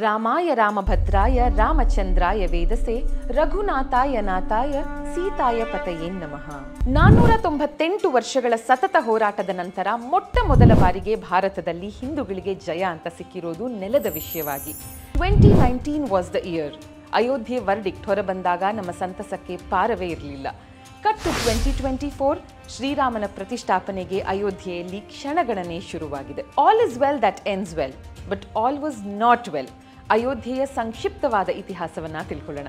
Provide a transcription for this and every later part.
ರಾಮಾಯ ರಾಮಭದ್ರಾಯ, ರಾಮಚಂದ್ರಾಯ ವೇದಸೆ, ರಘುನಾಥಾಯ ನಾಥಾಯ, ಸೀತಾಯ ಪತಯೇ ನಮಃ. ನಾನ್ನೂರ ತೊಂಬತ್ತೆಂಟು ವರ್ಷಗಳ ಸತತ ಹೋರಾಟದ ನಂತರ ಮೊಟ್ಟ ಮೊದಲ ಬಾರಿಗೆ ಭಾರತದಲ್ಲಿ ಹಿಂದೂಗಳಿಗೆ ಜಯ ಅಂತ ಸಿಕ್ಕಿರೋದು ನೆಲದ ವಿಷಯವಾಗಿ. Twenty nineteen was the year Ayodhya verdict ಹೊರಬಂದಾಗ ನಮ್ಮ ಸಂತಸಕ್ಕೆ ಪಾರವೇ ಇರಲಿಲ್ಲ. Cut to twenty twenty four ಶ್ರೀರಾಮನ ಪ್ರತಿಷ್ಠಾಪನೆಗೆ ಅಯೋಧ್ಯೆಯಲ್ಲಿ ಕ್ಷಣಗಣನೆ ಶುರುವಾಗಿದೆ. All is well that ends well but all was not well ಅಯೋಧ್ಯೆಯ ಸಂಕ್ಷಿಪ್ತವಾದ ಇತಿಹಾಸವನ್ನ ತಿಳ್ಕೊಳ್ಳೋಣ.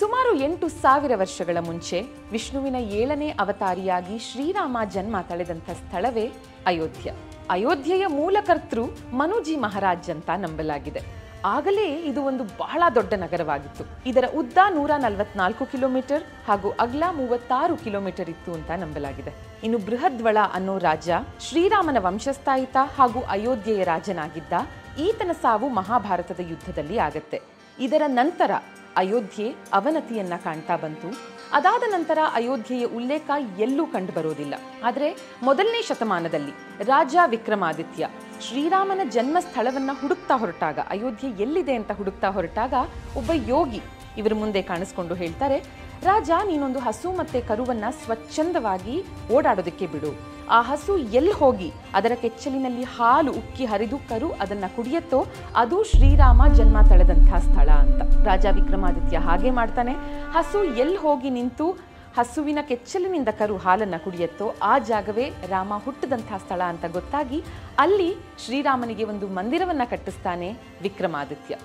ಸುಮಾರು ಎಂಟು ಸಾವಿರ ವರ್ಷಗಳ ಮುಂಚೆ ವಿಷ್ಣುವಿನ ಏಳನೇ ಅವತಾರಿಯಾಗಿ ಶ್ರೀರಾಮ ಜನ್ಮ ತಳೆದಂಥ ಸ್ಥಳವೇ ಅಯೋಧ್ಯ. ಅಯೋಧ್ಯೆಯ ಮೂಲಕರ್ತೃ ಮನುಜಿ ಮಹಾರಾಜ್ ಅಂತ ನಂಬಲಾಗಿದೆ. ಆಗಲೇ ಇದು ಒಂದು ಬಹಳ ದೊಡ್ಡ ನಗರವಾಗಿತ್ತು. ಇದರ ಉದ್ದ ನೂರ ನಲವತ್ನಾಲ್ಕು ಕಿಲೋಮೀಟರ್ ಹಾಗೂ ಅಗ್ಲ ಮೂವತ್ತಾರು ಕಿಲೋಮೀಟರ್ ಇತ್ತು ಅಂತ ನಂಬಲಾಗಿದೆ. ಇನ್ನು ಬೃಹದ್ವಳ ಅನ್ನೋ ರಾಜ ಶ್ರೀರಾಮನ ವಂಶಸ್ಥಾಯಿತ ಹಾಗೂ ಅಯೋಧ್ಯೆಯ ರಾಜನಾಗಿದ್ದ ಈತನ ಸಾವು ಮಹಾಭಾರತದ ಯುದ್ಧದಲ್ಲಿ ಆಗತ್ತೆ. ಇದರ ನಂತರ ಅಯೋಧ್ಯೆ ಅವನತಿಯನ್ನ ಕಾಣ್ತಾ ಬಂತು. ಅದಾದ ನಂತರ ಅಯೋಧ್ಯೆಯ ಉಲ್ಲೇಖ ಎಲ್ಲೂ ಕಂಡು ಬರೋದಿಲ್ಲ. ಆದರೆ ಮೊದಲನೇ ಶತಮಾನದಲ್ಲಿ ರಾಜ ವಿಕ್ರಮಾದಿತ್ಯ ಶ್ರೀರಾಮನ ಜನ್ಮ ಸ್ಥಳವನ್ನ ಹುಡುಕ್ತಾ ಹೊರಟಾಗ, ಅಯೋಧ್ಯೆ ಎಲ್ಲಿದೆ ಅಂತ ಹುಡುಕ್ತಾ ಹೊರಟಾಗ ಒಬ್ಬ ಯೋಗಿ ಇವರ ಮುಂದೆ ಕಾಣಿಸ್ಕೊಂಡು ಹೇಳ್ತಾರೆ, ರಾಜ, ನೀನೊಂದು ಹಸು ಮತ್ತೆ ಕರುವನ್ನ ಸ್ವಚ್ಛಂದವಾಗಿ ಓಡಾಡೋದಕ್ಕೆ ಬಿಡು. ಆ ಹಸು ಎಲ್ಲಿ ಹೋಗಿ? ಅದರ ಕೆಚ್ಚಲಿನಲ್ಲಿ ಹಾಲು ಉಕ್ಕಿ ಹರಿದು ಕರು ಅದನ್ನ ಕುಡಿಯತ್ತೋ? ಅದು ಶ್ರೀರಾಮ ಜನ್ಮ ತಳೆದಂತಹ ಸ್ಥಳ ಅಂತ. ರಾಜ ವಿಕ್ರಮಾದಿತ್ಯ ಹಾಗೆ ಮಾಡ್ತಾನೆ. ಹಸು ಎಲ್ಲಿ ಹೋಗಿ ನಿಂತು ಹಸುವಿನ ಕೆಚ್ಚಲಿನಿಂದ ಕರು ಹಾಲನ್ನ ಕುಡಿಯತ್ತೋ? ಆ ಜಾಗವೇ ರಾಮ ಹುಟ್ಟಿದಂಥ ಸ್ಥಳ ಅಂತ ಗೊತ್ತಾಗಿ ಅಲ್ಲಿ ಶ್ರೀರಾಮನಿಗೆ ಒಂದು ಮಂದಿರವನ್ನು ಕಟ್ಟಿಸ್ತಾನೆ ವಿಕ್ರಮಾದಿತ್ಯ.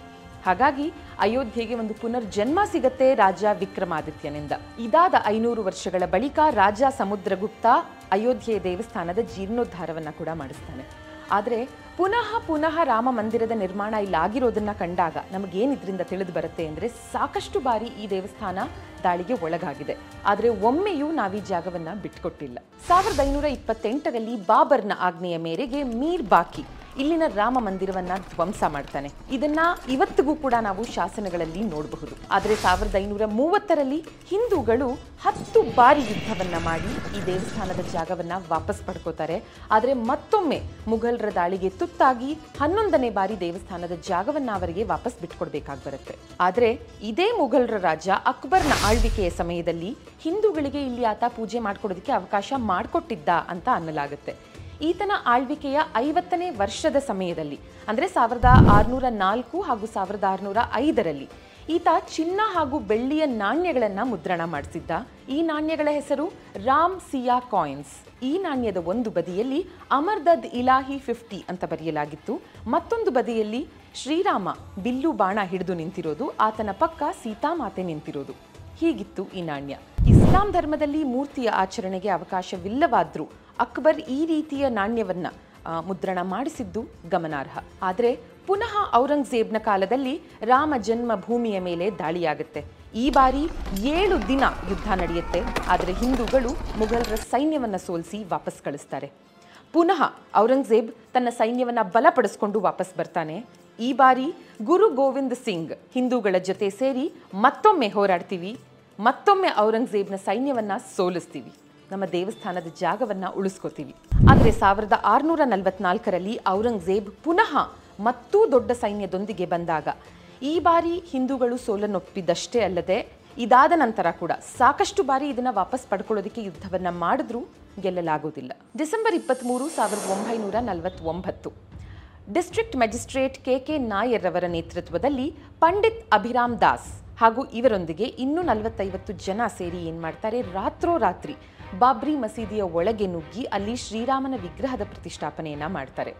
ಹಾಗಾಗಿ ಅಯೋಧ್ಯೆಗೆ ಒಂದು ಪುನರ್ಜನ್ಮ ಸಿಗತ್ತೆ ರಾಜ ವಿಕ್ರಮಾದಿತ್ಯನಿಂದ. ಇದಾದ ಐನೂರು ವರ್ಷಗಳ ಬಳಿಕ ರಾಜ ಸಮುದ್ರಗುಪ್ತ ಅಯೋಧ್ಯೆ ದೇವಸ್ಥಾನದ ಜೀರ್ಣೋದ್ಧಾರವನ್ನ ಕೂಡ ಮಾಡಿಸ್ತಾನೆ. ಆದರೆ ಪುನಃ ಪುನಃ ರಾಮ ಮಂದಿರದ ನಿರ್ಮಾಣ ಇಲ್ಲಿ ಆಗಿರೋದನ್ನ ಕಂಡಾಗ ನಮಗೇನು ಇದರಿಂದ ತಿಳಿದು ಬರುತ್ತೆ ಅಂದರೆ ಸಾಕಷ್ಟು ಬಾರಿ ಈ ದೇವಸ್ಥಾನ ದಾಳಿಗೆ ಒಳಗಾಗಿದೆ. ಆದರೆ ಒಮ್ಮೆಯೂ ನಾವು ಈ ಜಾಗವನ್ನ ಬಿಟ್ಕೊಟ್ಟಿಲ್ಲ. ಸಾವಿರದ ಐನೂರ ಇಪ್ಪತ್ತೆಂಟರಲ್ಲಿ ಬಾಬರ್ನ ಆಜ್ಞೆಯ ಮೇರೆಗೆ ಮೀರ್ ಬಾಕಿ ಇಲ್ಲಿನ ರಾಮ ಮಂದಿರವನ್ನ ಧ್ವಂಸ ಮಾಡ್ತಾನೆ. ಇದನ್ನ ಇವತ್ತಿಗೂ ಕೂಡ ನಾವು ಶಾಸನಗಳಲ್ಲಿ ನೋಡಬಹುದು. ಆದರೆ ಸಾವಿರದ ಐನೂರ ಮೂವತ್ತರಲ್ಲಿ ಹಿಂದೂಗಳು ಹತ್ತು ಬಾರಿ ಯುದ್ಧವನ್ನ ಮಾಡಿ ಈ ದೇವಸ್ಥಾನದ ಜಾಗವನ್ನ ವಾಪಸ್ ಪಡ್ಕೋತಾರೆ. ಆದರೆ ಮತ್ತೊಮ್ಮೆ ಮುಘಲರ ದಾಳಿಗೆ ತುತ್ತಾಗಿ ಹನ್ನೊಂದನೇ ಬಾರಿ ದೇವಸ್ಥಾನದ ಜಾಗವನ್ನ ಅವರಿಗೆ ವಾಪಸ್ ಬಿಟ್ಕೊಡ್ಬೇಕಾಗಿ ಬರುತ್ತೆ. ಆದರೆ ಇದೇ ಮುಘಲರ ರಾಜ ಅಕ್ಬರ್ನ ಆಳ್ವಿಕೆಯ ಸಮಯದಲ್ಲಿ ಹಿಂದೂಗಳಿಗೆ ಇಲ್ಲಿ ಆತ ಪೂಜೆ ಮಾಡ್ಕೊಡೋದಕ್ಕೆ ಅವಕಾಶ ಮಾಡಿಕೊಟ್ಟಿದ್ದ ಅಂತ ಅನ್ನಲಾಗುತ್ತೆ. ಈತನ ಆಳ್ವಿಕೆಯ ಐವತ್ತನೇ ವರ್ಷದ ಸಮಯದಲ್ಲಿ, ಅಂದರೆ ಸಾವಿರದ ಆರುನೂರ ನಾಲ್ಕು ಹಾಗೂ ಸಾವಿರದ ಆರುನೂರ ಐದರಲ್ಲಿ, ಈತ ಚಿನ್ನ ಹಾಗೂ ಬೆಳ್ಳಿಯ ನಾಣ್ಯಗಳನ್ನು ಮುದ್ರಣ ಮಾಡಿಸಿದ್ದ. ಈ ನಾಣ್ಯಗಳ ಹೆಸರು ರಾಮ್ ಸಿಯಾ ಕಾಯಿನ್ಸ್. ಈ ನಾಣ್ಯದ ಒಂದು ಬದಿಯಲ್ಲಿ ಅಮರ್ದದ್ ಇಲಾಹಿ ಫಿಫ್ಟಿ ಅಂತ ಬರೆಯಲಾಗಿತ್ತು. ಮತ್ತೊಂದು ಬದಿಯಲ್ಲಿ ಶ್ರೀರಾಮ ಬಿಲ್ಲು ಬಾಣ ಹಿಡಿದು ನಿಂತಿರೋದು, ಆತನ ಪಕ್ಕ ಸೀತಾಮಾತೆ ನಿಂತಿರೋದು. ಹೀಗಿತ್ತು ಈ ನಾಣ್ಯ. ಇಸ್ಲಾಂ ಧರ್ಮದಲ್ಲಿ ಮೂರ್ತಿಯ ಆಚರಣೆಗೆ ಅವಕಾಶವಿಲ್ಲವಾದ್ರೂ ಅಕ್ಬರ್ ಈ ರೀತಿಯ ನಾಣ್ಯವನ್ನ ಮುದ್ರಣ ಮಾಡಿಸಿದ್ದು ಗಮನಾರ್ಹ. ಆದರೆ ಪುನಃ ಔರಂಗಜೇಬ್ನ ಕಾಲದಲ್ಲಿ ರಾಮ ಜನ್ಮ ಭೂಮಿಯ ಮೇಲೆ ದಾಳಿಯಾಗುತ್ತೆ. ಈ ಬಾರಿ ಏಳು ದಿನ ಯುದ್ಧ ನಡೆಯುತ್ತೆ. ಆದರೆ ಹಿಂದೂಗಳು ಮುಘಲರ ಸೈನ್ಯವನ್ನು ಸೋಲಿಸಿ ವಾಪಸ್ ಕಳಿಸ್ತಾರೆ. ಪುನಃ ಔರಂಗಜೇಬ್ ತನ್ನ ಸೈನ್ಯವನ್ನು ಬಲಪಡಿಸ್ಕೊಂಡು ವಾಪಸ್ ಬರ್ತಾನೆ. ಈ ಬಾರಿ ಗುರು ಗೋವಿಂದ್ ಸಿಂಗ್ ಹಿಂದೂಗಳ ಜೊತೆ ಸೇರಿ ಮತ್ತೊಮ್ಮೆ ಹೋರಾಡ್ತೀವಿ. ಮತ್ತೊಮ್ಮೆ ಔರಂಗಜೇಬ್ನ ಸೈನ್ಯವನ್ನು ಸೋಲಿಸ್ತೀವಿ. ನಮ್ಮ ದೇವಸ್ಥಾನದ ಜಾಗವನ್ನು ಉಳಿಸ್ಕೋತೀವಿ. ಆದರೆ ಸಾವಿರದ ಆರುನೂರ ನಲವತ್ನಾಲ್ಕರಲ್ಲಿ ಔರಂಗಜೇಬ್ ಪುನಃ ಮತ್ತೂ ದೊಡ್ಡ ಸೈನ್ಯದೊಂದಿಗೆ ಬಂದಾಗ, ಈ ಬಾರಿ ಹಿಂದೂಗಳು ಸೋಲನ್ನೊಪ್ಪಿದ್ದಷ್ಟೇ ಅಲ್ಲದೆ, ಇದಾದ ನಂತರ ಕೂಡ ಸಾಕಷ್ಟು ಬಾರಿ ಇದನ್ನು ವಾಪಸ್ ಪಡ್ಕೊಳ್ಳೋದಕ್ಕೆ ಯುದ್ಧವನ್ನು ಮಾಡಿದ್ರೂ ಗೆಲ್ಲಲಾಗೋದಿಲ್ಲ ಡಿಸೆಂಬರ್ ಇಪ್ಪತ್ತ್ಮೂರು ಸಾವಿರದ ಒಂಬೈನೂರ ನಲವತ್ತೊಂಬತ್ತು, district magistrate K K Nair ಅವರ ನೇತೃತ್ವದಲ್ಲಿ ಪಂಡಿತ್ ಅಭಿರಾಮ್ ದಾಸ್ ಹಾಗೂ ಇವರೊಂದಿಗೆ ಇನ್ನೂ ನಲವತ್ತೈವತ್ತು ಜನ ಸೇರಿ ಏನು ಮಾಡ್ತಾರೆ, ರಾತ್ರೋರಾತ್ರಿ ಬಾಬ್ರಿ ಮಸೀದಿಯ ಒಳಗೆ ನುಗ್ಗಿ ಅಲ್ಲಿ ಶ್ರೀರಾಮನ ವಿಗ್ರಹದ ಪ್ರತಿಷ್ಠಾಪನೆಯನ್ನು ಮಾಡ್ತಾರೆ.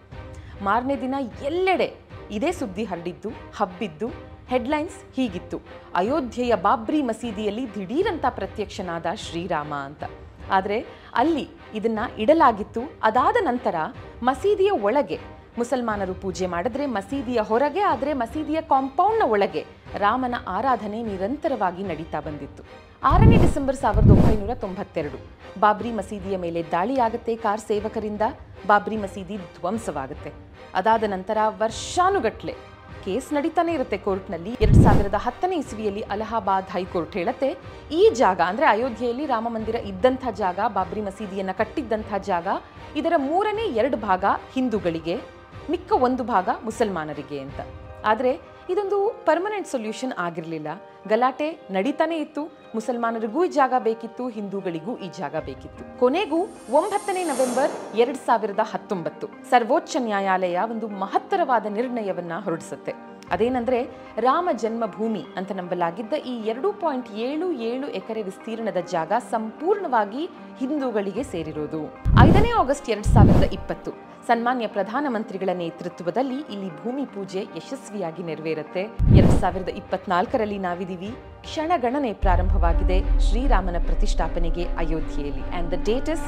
ಮಾರನೇ ದಿನ ಎಲ್ಲೆಡೆ ಇದೇ ಸುದ್ದಿ ಹರಡಿದ್ದು, ಹಬ್ಬಿದ್ದು, ಹೆಡ್ಲೈನ್ಸ್ ಹೀಗಿತ್ತು. ಅಯೋಧ್ಯೆಯ ಬಾಬ್ರಿ ಮಸೀದಿಯಲ್ಲಿ ದಿಢೀರಂತ ಪ್ರತ್ಯಕ್ಷನಾದ ಶ್ರೀರಾಮ ಅಂತ. ಆದರೆ ಅಲ್ಲಿ ಇದನ್ನು ಇಡಲಾಗಿತ್ತು. ಅದಾದ ನಂತರ ಮಸೀದಿಯ ಒಳಗೆ ಮುಸಲ್ಮಾನರು ಪೂಜೆ ಮಾಡಿದ್ರೆ ಮಸೀದಿಯ ಹೊರಗೆ, ಆದರೆ ಮಸೀದಿಯ ಕಾಂಪೌಂಡ್ನ ಒಳಗೆ. ರಾಮನ ಆರಾಧನೆ ನಿರಂತರವಾಗಿ ನಡೀತಾ ಬಂದಿತ್ತು. ಆರನೇ ಡಿಸೆಂಬರ್ ಸಾವಿರದ ಒಂಬೈನೂರ ತೊಂಬತ್ತೆರಡು. ಬಾಬ್ರಿ ಮಸೀದಿಯ ಮೇಲೆ ದಾಳಿಯಾಗುತ್ತೆ ಕಾರ್ ಸೇವಕರಿಂದ. ಬಾಬ್ರಿ ಮಸೀದಿ ಧ್ವಂಸವಾಗುತ್ತೆ. ಅದಾದ ನಂತರ ವರ್ಷಾನುಗಟ್ಲೆ ಕೇಸ್ ನಡೀತಾನೆ ಇರುತ್ತೆ ಕೋರ್ಟ್ನಲ್ಲಿ. ಎರಡ್ ಸಾವಿರದ ಹತ್ತನೇ ಇಸ್ವಿಯಲ್ಲಿ ಅಲಹಾಬಾದ್ ಹೈಕೋರ್ಟ್ ಹೇಳುತ್ತೆ, ಈ ಜಾಗ ಅಂದ್ರೆ ಅಯೋಧ್ಯೆಯಲ್ಲಿ ರಾಮ ಮಂದಿರ ಇದ್ದಂಥ ಜಾಗ, ಬಾಬ್ರಿ ಮಸೀದಿಯನ್ನ ಕಟ್ಟಿದ್ದಂಥ ಜಾಗ, ಇದರ ಮೂರನೇ ಎರಡು ಭಾಗ ಹಿಂದೂಗಳಿಗೆ. ಮಿಕ್ಕ ಒಂದು ಭಾಗ ಮುಸಲ್ಮಾನರಿಗೆ ಅಂತ. ಆದರೆ ಇದೊಂದು ಪರ್ಮನೆಂಟ್ ಸೊಲ್ಯೂಷನ್ ಆಗಿರಲಿಲ್ಲ. ಗಲಾಟೆ ನಡೀತಾನೆ ಇತ್ತು. ಮುಸಲ್ಮಾನರಿಗೂ ಈ ಜಾಗ ಬೇಕಿತ್ತು, ಹಿಂದೂಗಳಿಗೂ ಈ ಜಾಗ ಬೇಕಿತ್ತು. ಕೊನೆಗೂ ಒಂಬತ್ತನೇ ನವೆಂಬರ್ ಎರಡ್ ಸಾವಿರದ ಹತ್ತೊಂಬತ್ತು ಸರ್ವೋಚ್ಚ ನ್ಯಾಯಾಲಯ ಒಂದು ಮಹತ್ತರವಾದ ನಿರ್ಣಯವನ್ನ ಹೊರಡಿಸುತ್ತೆ. ಅದೇನಂದ್ರೆ ರಾಮ ಜನ್ಮಭೂಮಿ ಅಂತ ನಂಬಲಾಗಿದ್ದ ಈ ಎರಡು ಪಾಯಿಂಟ್ ಏಳು ಏಳು ಎಕರೆ ವಿಸ್ತೀರ್ಣದ ಜಾಗ ಸಂಪೂರ್ಣವಾಗಿ ಹಿಂದೂಗಳಿಗೆ ಸೇರಿರೋದು. ಐದನೇ ಆಗಸ್ಟ್ ಎರಡ್ ಸಾವಿರದ ಇಪ್ಪತ್ತು. ಸನ್ಮಾನ್ಯ ಪ್ರಧಾನಮಂತ್ರಿಗಳ ನೇತೃತ್ವದಲ್ಲಿ ಇಲ್ಲಿ ಭೂಮಿ ಪೂಜೆ ಯಶಸ್ವಿಯಾಗಿ ನೆರವೇರುತ್ತೆ. ಎರಡ್ ಸಾವಿರದ ಇಪ್ಪತ್ನಾಲ್ಕರಲ್ಲಿ ನಾವಿದ್ದೀವಿ ಕ್ಷಣಗಣನೆ ಪ್ರಾರಂಭವಾಗಿದೆ ಶ್ರೀರಾಮನ ಪ್ರತಿಷ್ಠಾಪನೆಗೆ ಅಯೋಧ್ಯೆಯಲ್ಲಿ. And the date is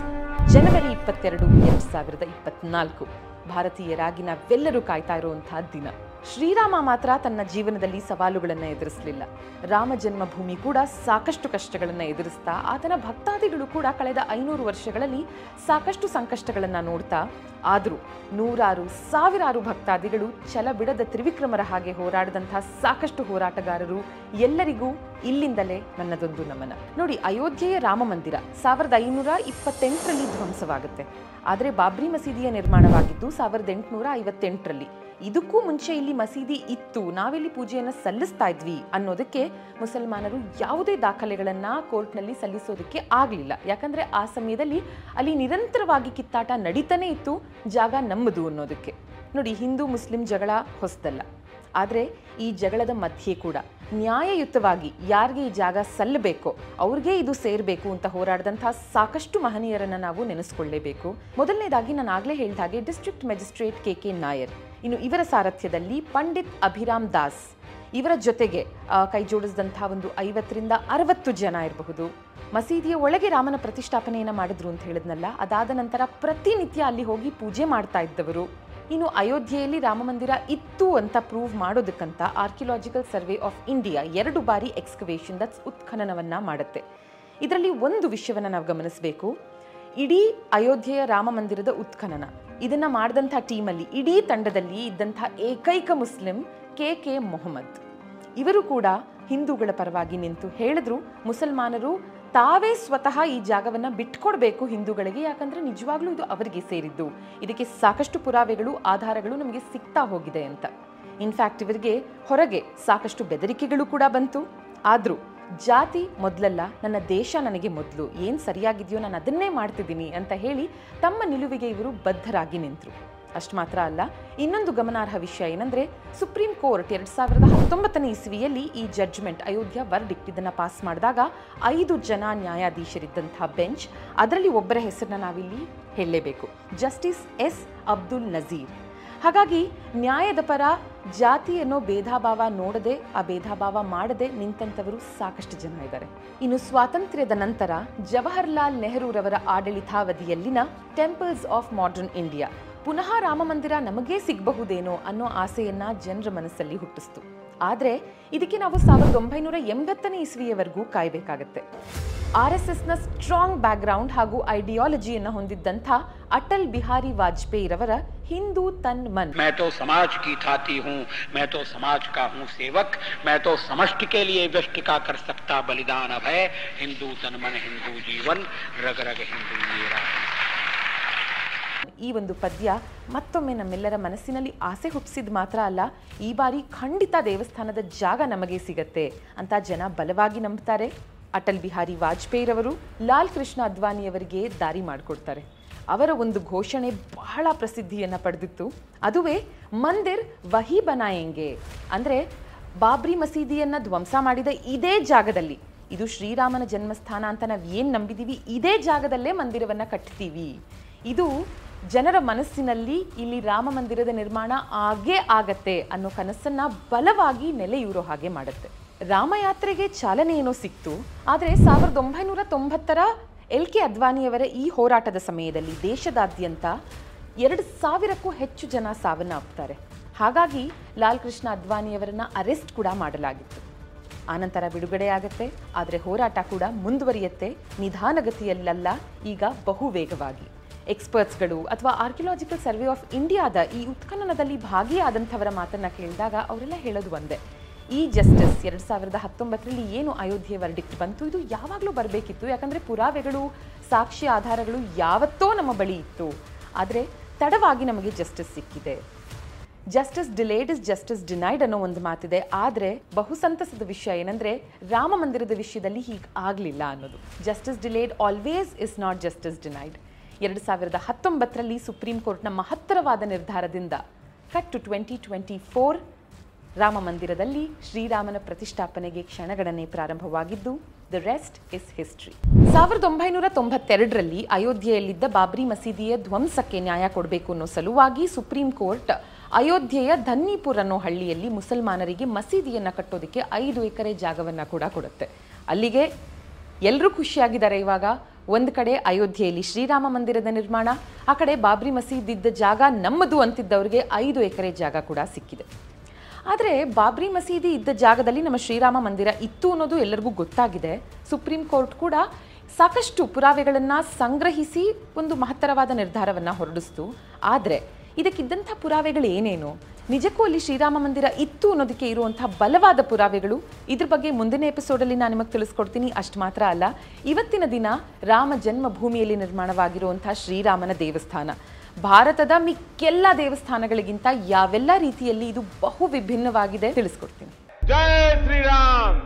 January ಇಪ್ಪತ್ತೆರಡು, ಎರಡ್ ಸಾವಿರದ ಇಪ್ಪತ್ನಾಲ್ಕು. ಭಾರತೀಯರಾಗಿ ನಾವೆಲ್ಲರೂ ಕಾಯ್ತಾ ಇರುವಂತಹ ದಿನ. ಶ್ರೀರಾಮ ಮಾತ್ರ ತನ್ನ ಜೀವನದಲ್ಲಿ ಸವಾಲುಗಳನ್ನು ಎದುರಿಸಲಿಲ್ಲ. ರಾಮ ಜನ್ಮಭೂಮಿ ಕೂಡ ಸಾಕಷ್ಟು ಕಷ್ಟಗಳನ್ನು ಎದುರಿಸ್ತಾ, ಆತನ ಭಕ್ತಾದಿಗಳು ಕೂಡ ಕಳೆದ ಐನೂರು ವರ್ಷಗಳಲ್ಲಿ ಸಾಕಷ್ಟು ಸಂಕಷ್ಟಗಳನ್ನು ನೋಡ್ತಾ, ಆದರೂ ನೂರಾರು, ಸಾವಿರಾರು ಭಕ್ತಾದಿಗಳು ಛಲ ಬಿಡದ ತ್ರಿವಿಕ್ರಮರ ಹಾಗೆ ಹೋರಾಡಿದಂಥ ಸಾಕಷ್ಟು ಹೋರಾಟಗಾರರು ಎಲ್ಲರಿಗೂ ಇಲ್ಲಿಂದಲೇ ನನ್ನದೊಂದು ನಮನ. ನೋಡಿ, ಅಯೋಧ್ಯೆಯ ರಾಮ ಮಂದಿರ ಸಾವಿರದ ಐನೂರ ಇಪ್ಪತ್ತೆಂಟರಲ್ಲಿ ಧ್ವಂಸವಾಗುತ್ತೆ. ಆದರೆ ಬಾಬ್ರಿ ಮಸೀದಿಯ ನಿರ್ಮಾಣವಾಗಿದ್ದು ಸಾವಿರದ ಎಂಟುನೂರ ಐವತ್ತೆಂಟರಲ್ಲಿ. ಇದಕ್ಕೂ ಮುಂಚೆ ಇಲ್ಲಿ ಮಸೀದಿ ಇತ್ತು. ನಾವಿಲ್ಲಿ ಪೂಜೆಯನ್ನು ಸಲ್ಲಿಸ್ತಾ ಇದ್ವಿ ಅನ್ನೋದಕ್ಕೆ ಮುಸಲ್ಮಾನರು ಯಾವುದೇ ದಾಖಲೆಗಳನ್ನು ಕೋರ್ಟ್ನಲ್ಲಿ ಸಲ್ಲಿಸೋದಕ್ಕೆ ಆಗಲಿಲ್ಲ. ಯಾಕಂದ್ರೆ ಆ ಸಮಯದಲ್ಲಿ ಅಲ್ಲಿ ನಿರಂತರವಾಗಿ ಕಿತ್ತಾಟ ನಡೀತಾನೆ ಇತ್ತು. ಜಾಗ ನಮ್ಮದು ಅನ್ನೋದಕ್ಕೆ. ನೋಡಿ, ಹಿಂದೂ ಮುಸ್ಲಿಂ ಜಗಳ ಹೊಸದಲ್ಲ. ಆದರೆ ಈ ಜಗಳದ ಮಧ್ಯೆ ಕೂಡ ನ್ಯಾಯಯುತವಾಗಿ ಯಾರಿಗೆ ಈ ಜಾಗ ಸಲ್ಲಬೇಕೋ, ಅವ್ರಿಗೆ ಇದು ಸೇರಬೇಕು ಅಂತ ಹೋರಾಡಿದಂಥ ಸಾಕಷ್ಟು ಮಹನೀಯರನ್ನು ನಾವು ನೆನೆಸ್ಕೊಳ್ಳೇಬೇಕು. ಮೊದಲನೇದಾಗಿ ನಾನು ಆಗಲೇ ಹೇಳಿದ ಹಾಗೆ district magistrate K K Nair. ಇನ್ನು ಇವರ ಸಾರಥ್ಯದಲ್ಲಿ ಪಂಡಿತ್ ಅಭಿರಾಮ್ ದಾಸ್ ಇವರ ಜೊತೆಗೆ ಕೈ ಜೋಡಿಸಿದಂಥ ಒಂದು ಐವತ್ತರಿಂದ ಅರವತ್ತು ಜನ ಇರಬಹುದು. ಮಸೀದಿಯ ಒಳಗೆ ರಾಮನ ಪ್ರತಿಷ್ಠಾಪನೆಯನ್ನು ಮಾಡಿದ್ರು ಅಂತ ಹೇಳಿದ್ನಲ್ಲ, ಅದಾದ ನಂತರ ಪ್ರತಿನಿತ್ಯ ಅಲ್ಲಿ ಹೋಗಿ ಪೂಜೆ ಮಾಡ್ತಾ ಇದ್ದವರು. ಇನ್ನು ಅಯೋಧ್ಯೆಯಲ್ಲಿ ರಾಮ ಮಂದಿರ ಇತ್ತು ಅಂತ ಪ್ರೂವ್ ಮಾಡೋದಕ್ಕಂತ ಆರ್ಕಿಯಾಲಜಿಕಲ್ ಸರ್ವೆ ಆಫ್ ಇಂಡಿಯಾ ಎರಡು ಬಾರಿ ಎಕ್ಸ್ಕವೇಷನ್ ದಟ್ಸ್ ಉತ್ಖನನವನ್ನ ಮಾಡುತ್ತೆ. ಇದರಲ್ಲಿ ಒಂದು ವಿಷಯವನ್ನು ನಾವು ಗಮನಿಸಬೇಕು. ಇಡೀ ಅಯೋಧ್ಯೆಯ ರಾಮ ಮಂದಿರದ ಉತ್ಖನನ. ಇದನ್ನ ಮಾಡಿದಂಥ ಟೀಮಲ್ಲಿ, ಇಡೀ ತಂಡದಲ್ಲಿ ಇದ್ದಂಥ ಏಕೈಕ ಮುಸ್ಲಿಂ ಕೆ ಕೆ ಮೊಹಮ್ಮದ್. ಇವರು ಕೂಡ ಹಿಂದೂಗಳ ಪರವಾಗಿ ನಿಂತು ಹೇಳಿದ್ರು, ಮುಸಲ್ಮಾನರು ತಾವೇ ಸ್ವತಃ ಈ ಜಾಗವನ್ನ ಬಿಟ್ಕೊಡ್ಬೇಕು ಹಿಂದೂಗಳಿಗೆ, ಯಾಕಂದ್ರೆ ನಿಜವಾಗ್ಲೂ ಇದು ಅವರಿಗೆ ಸೇರಿದ್ದು. ಇದಕ್ಕೆ ಸಾಕಷ್ಟು ಪುರಾವೆಗಳು, ಆಧಾರಗಳು ನಮಗೆ ಸಿಗ್ತಾ ಹೋಗಿದೆ ಅಂತ. ಇನ್ಫ್ಯಾಕ್ಟ್ ಇವರಿಗೆ ಹೊರಗೆ ಸಾಕಷ್ಟು ಬೆದರಿಕೆಗಳು ಕೂಡ ಬಂತು. ಆದ್ರೂ ಜಾತಿ ಮೊದಲಲ್ಲ, ನನ್ನ ದೇಶ ನನಗೆ ಮೊದಲು. ಏನು ಸರಿಯಾಗಿದೆಯೋ ನಾನು ಅದನ್ನೇ ಮಾಡ್ತಿದ್ದೀನಿ ಅಂತ ಹೇಳಿ ತಮ್ಮ ನಿಲುವಿಗೆ ಇವರು ಬದ್ಧರಾಗಿ ನಿಂತರು. ಅಷ್ಟು ಮಾತ್ರ ಅಲ್ಲ, ಇನ್ನೊಂದು ಗಮನಾರ್ಹ ವಿಷಯ ಏನಂದರೆ ಸುಪ್ರೀಂ ಕೋರ್ಟ್ ಎರಡು ಸಾವಿರದ ಹತ್ತೊಂಬತ್ತನೇ ಇಸ್ವಿಯಲ್ಲಿ ಈ ಜಡ್ಜ್ಮೆಂಟ್ ಅಯೋಧ್ಯ ವರ್ಡಿಕ್ಟ್ ಇದನ್ನು ಪಾಸ್ ಮಾಡಿದಾಗ ಐದು ಜನ ನ್ಯಾಯಾಧೀಶರಿದ್ದಂಥ ಬೆಂಚ್, ಅದರಲ್ಲಿ ಒಬ್ಬರ ಹೆಸರನ್ನ ನಾವಿಲ್ಲಿ ಹೇಳಲೇಬೇಕು. Justice S Abdul Nazeer. ಹಾಗಾಗಿ ನ್ಯಾಯದ ಪರ ಜಾತಿ ಅನ್ನೋ ಭೇದಾಭಾವ ನೋಡದೆ, ಆ ಭೇದಾಭಾವ ಮಾಡದೆ ನಿಂತಂಥವರು ಸಾಕಷ್ಟು ಜನ ಇದ್ದಾರೆ. ಇನ್ನು ಸ್ವಾತಂತ್ರ್ಯದ ನಂತರ ಜವಾಹರ್ಲಾಲ್ ನೆಹರೂರವರ ಆಡಳಿತಾವಧಿಯಲ್ಲಿನ ಟೆಂಪಲ್ಸ್ ಆಫ್ ಮಾಡರ್ನ್ ಇಂಡಿಯಾ ಪುನಃ ರಾಮ ಮಂದಿರ ನಮಗೇ ಸಿಗಬಹುದೇನೋ ಅನ್ನೋ ಆಸೆಯನ್ನ ಜನರ ಮನಸ್ಸಲ್ಲಿ ಹುಟ್ಟಿಸ್ತು. ಆದ್ರೆ ಇದಕ್ಕೆ ನಾವು ಸಾವಿರದ ಒಂಬೈನೂರ ಎಂಬತ್ತನೇ ಇಸ್ವಿಯವರೆಗೂ ಕಾಯಬೇಕಾಗತ್ತೆ. ಆರ್ ಎಸ್ ಎಸ್ನ ಸ್ಟ್ರಾಂಗ್ ಬ್ಯಾಕ್ಗ್ರೌಂಡ್ ಹಾಗೂ ಐಡಿಯಾಲಜಿಯನ್ನು ಹೊಂದಿದ್ದಂಥ ಅಟಲ್ ಬಿಹಾರಿ ವಾಜಪೇಯಿ ರವರ ಹಿಂದೂ ತನ್ ಮನ್ मैं तो समाज की थाती हूँ मैं तो समाज का हूँ सेवक मैं तो समष्टि के लिए व्यष्टि का कर सकता बलिदान अब है हिंदू तन मन हिंदू जीवन रग रग हिंदू मेरा ಈ ಒಂದು ಪದ್ಯ ಮತ್ತೊಮ್ಮೆ ನಮ್ಮೆಲ್ಲರ ಮನಸ್ಸಿನಲ್ಲಿ ಆಸೆ ಹುಟ್ಟಿಸಿದ ಮಾತ್ರ ಅಲ್ಲ ಈ ಬಾರಿ ಖಂಡಿತ ದೇವಸ್ಥಾನದ ಜಾಗ ನಮಗೆ ಸಿಗತ್ತೆ ಅಂತ ಜನ ಬಲವಾಗಿ ನಂಬ್ತಾರೆ ಅಟಲ್ ಬಿಹಾರಿ ವಾಜಪೇಯಿರವರು ಲಾಲ್ ಕೃಷ್ಣ ಅದ್ವಾನಿಯವರಿಗೆ ದಾರಿ ಮಾಡಿಕೊಡ್ತಾರೆ. ಅವರ ಒಂದು ಘೋಷಣೆ ಬಹಳ ಪ್ರಸಿದ್ಧಿಯನ್ನು ಪಡೆದಿತ್ತು. ಅದುವೇ ಮಂದಿರ್ ವಹಿ ಬನಾಯಂಗೆ ಅಂದರೆ ಬಾಬ್ರಿ ಮಸೀದಿಯನ್ನು ಧ್ವಂಸ ಮಾಡಿದ ಇದೇ ಜಾಗದಲ್ಲಿ. ಇದು ಶ್ರೀರಾಮನ ಜನ್ಮಸ್ಥಾನ ಅಂತ ನಾವು ಏನು ನಂಬಿದೀವಿ? ಇದೇ ಜಾಗದಲ್ಲೇ ಮಂದಿರವನ್ನು ಕಟ್ತೀವಿ. ಇದು ಜನರ ಮನಸ್ಸಿನಲ್ಲಿ ಇಲ್ಲಿ ರಾಮ ಮಂದಿರದ ನಿರ್ಮಾಣ ಆಗೇ ಆಗತ್ತೆ ಅನ್ನೋ ಕನಸನ್ನು ಬಲವಾಗಿ ನೆಲೆಯೂರೋ ಹಾಗೆ ಮಾಡುತ್ತೆ. ರಾಮಯಾತ್ರೆಗೆ ಚಾಲನೆ ಏನೋ ಸಿಕ್ತು, ಆದರೆ ಸಾವಿರದ ಒಂಬೈನೂರ ತೊಂಬತ್ತರ ಎಲ್ ಕೆ ಅದ್ವಾನಿಯವರ ಈ ಹೋರಾಟದ ಸಮಯದಲ್ಲಿ ದೇಶದಾದ್ಯಂತ ಎರಡು ಸಾವಿರಕ್ಕೂ ಹೆಚ್ಚು ಜನ ಸಾವನ್ನಪ್ತಾರೆ ಹಾಗಾಗಿ ಲಾಲ್ ಕೃಷ್ಣ ಅದ್ವಾನಿಯವರನ್ನ ಅರೆಸ್ಟ್ ಕೂಡ ಮಾಡಲಾಗಿತ್ತು. ಆನಂತರ ಬಿಡುಗಡೆಯಾಗತ್ತೆ, ಆದರೆ ಹೋರಾಟ ಕೂಡ ಮುಂದುವರಿಯುತ್ತೆ ನಿಧಾನಗತಿಯಲ್ಲ ಈಗ ಬಹು ವೇಗವಾಗಿ ಎಕ್ಸ್ಪರ್ಟ್ಸ್ಗಳು ಅಥವಾ ಆರ್ಕಿಯಾಲಜಿಕಲ್ ಸರ್ವೆ ಆಫ್ ಇಂಡಿಯಾದ ಈ ಉತ್ಖನನದಲ್ಲಿ ಭಾಗಿಯಾದಂಥವರ ಮಾತನ್ನು ಕೇಳಿದಾಗ ಅವರೆಲ್ಲ ಹೇಳೋದು ಒಂದೇ ಈ ಜಸ್ಟಿಸ್ ಎರಡು ಸಾವಿರದ ಹತ್ತೊಂಬತ್ತರಲ್ಲಿ ಏನು ಅಯೋಧ್ಯೆ ವರ್ಡಿಕ್ಟ್ ಬಂತು? ಇದು ಯಾವಾಗಲೂ ಬರಬೇಕಿತ್ತು. ಯಾಕಂದರೆ ಪುರಾವೆಗಳು ಸಾಕ್ಷಿ ಆಧಾರಗಳು ಯಾವತ್ತೋ ನಮ್ಮ ಬಳಿ ಇತ್ತು. ಆದರೆ ತಡವಾಗಿ ನಮಗೆ ಜಸ್ಟಿಸ್ ಸಿಕ್ಕಿದೆ. Justice delayed is justice denied ಅನ್ನೋ ಒಂದು ಮಾತಿದೆ. ಆದರೆ ಬಹು ಸಂತಸದ ವಿಷಯ ಏನಂದರೆ ರಾಮ ಮಂದಿರದ ವಿಷಯದಲ್ಲಿ ಹೀಗೆ ಆಗಲಿಲ್ಲ ಅನ್ನೋದು. Justice delayed always is not justice denied ಎರಡು ಸಾವಿರದ ಹತ್ತೊಂಬತ್ತರಲ್ಲಿ ಸುಪ್ರೀಂ ಕೋರ್ಟ್ನ ಮಹತ್ತರವಾದ ನಿರ್ಧಾರದಿಂದ cut to twenty twenty four Ram ಮಂದಿರದಲ್ಲಿ ಶ್ರೀರಾಮನ ಪ್ರತಿಷ್ಠಾಪನೆಗೆ ಕ್ಷಣಗಣನೆ ಪ್ರಾರಂಭವಾಗಿದ್ದು ದ ರೆಸ್ಟ್ ಇಸ್ ಹಿಸ್ಟ್ರಿ ಸಾವಿರದ ಒಂಬೈನೂರ ತೊಂಬತ್ತೆರಡರಲ್ಲಿ ಅಯೋಧ್ಯೆಯಲ್ಲಿದ್ದ ಬಾಬ್ರಿ ಮಸೀದಿಯ ಧ್ವಂಸಕ್ಕೆ ನ್ಯಾಯ ಕೊಡಬೇಕು ಅನ್ನೋ ಸಲುವಾಗಿ ಸುಪ್ರೀಂ ಕೋರ್ಟ್ ಅಯೋಧ್ಯೆಯ ಧನ್ನಿಪುರ್ ಅನ್ನೋ ಹಳ್ಳಿಯಲ್ಲಿ ಮುಸಲ್ಮಾನರಿಗೆ ಮಸೀದಿಯನ್ನು ಕಟ್ಟೋದಕ್ಕೆ ಐದು ಎಕರೆ ಜಾಗವನ್ನು ಕೂಡ ಕೊಡುತ್ತೆ. ಅಲ್ಲಿಗೆ ಎಲ್ಲರೂ ಖುಷಿಯಾಗಿದ್ದಾರೆ ಇವಾಗ. ಒಂದು ಕಡೆ ಅಯೋಧ್ಯೆಯಲ್ಲಿ ಶ್ರೀರಾಮ ಮಂದಿರದ ನಿರ್ಮಾಣ, ಆ ಕಡೆ ಬಾಬ್ರಿ ಮಸೀದಿ ಇದ್ದ ಜಾಗ ನಮ್ಮದು ಅಂತಿದ್ದವರಿಗೆ ಐದು ಎಕರೆ ಜಾಗ ಕೂಡ ಸಿಕ್ಕಿದೆ. ಆದರೆ ಬಾಬ್ರಿ ಮಸೀದಿ ಇದ್ದ ಜಾಗದಲ್ಲಿ ನಮ್ಮ ಶ್ರೀರಾಮ ಮಂದಿರ ಇತ್ತು ಅನ್ನೋದು ಎಲ್ಲರಿಗೂ ಗೊತ್ತಾಗಿದೆ. ಸುಪ್ರೀಂ ಕೋರ್ಟ್ ಕೂಡ ಸಾಕಷ್ಟು ಪುರಾವೆಗಳನ್ನು ಸಂಗ್ರಹಿಸಿ ಒಂದು ಮಹತ್ತರವಾದ ನಿರ್ಧಾರವನ್ನು ಹೊರಡಿಸ್ತು. ಆದರೆ ಇದಕ್ಕಿದ್ದಂಥ ಪುರಾವೆಗಳು ಏನೇನು? ನಿಜಕ್ಕೂ ಅಲ್ಲಿ ಶ್ರೀರಾಮ ಮಂದಿರ ಇತ್ತು ಅನ್ನೋದಕ್ಕೆ ಇರುವಂತಹ ಬಲವಾದ ಪುರಾವೆಗಳು? ಇದ್ರ ಬಗ್ಗೆ ಮುಂದಿನ ಎಪಿಸೋಡಲ್ಲಿ ನಾನು ನಿಮಗೆ ತಿಳಿಸ್ಕೊಡ್ತೀನಿ. ಅಷ್ಟು ಮಾತ್ರ ಅಲ್ಲ. ಇವತ್ತಿನ ದಿನ ರಾಮ ಜನ್ಮಭೂಮಿಯಲ್ಲಿ ನಿರ್ಮಾಣವಾಗಿರುವಂತಹ ಶ್ರೀರಾಮನ ದೇವಸ್ಥಾನ. ಭಾರತದ ಮಿಕ್ಕೆಲ್ಲ ದೇವಸ್ಥಾನಗಳಿಗಿಂತ ಯಾವೆಲ್ಲ ರೀತಿಯಲ್ಲಿ ಇದು ಬಹು ವಿಭಿನ್ನವಾಗಿದೆ ತಿಳಿಸ್ಕೊಡ್ತೀನಿ. ಜಯ ಶ್ರೀರಾಮ್!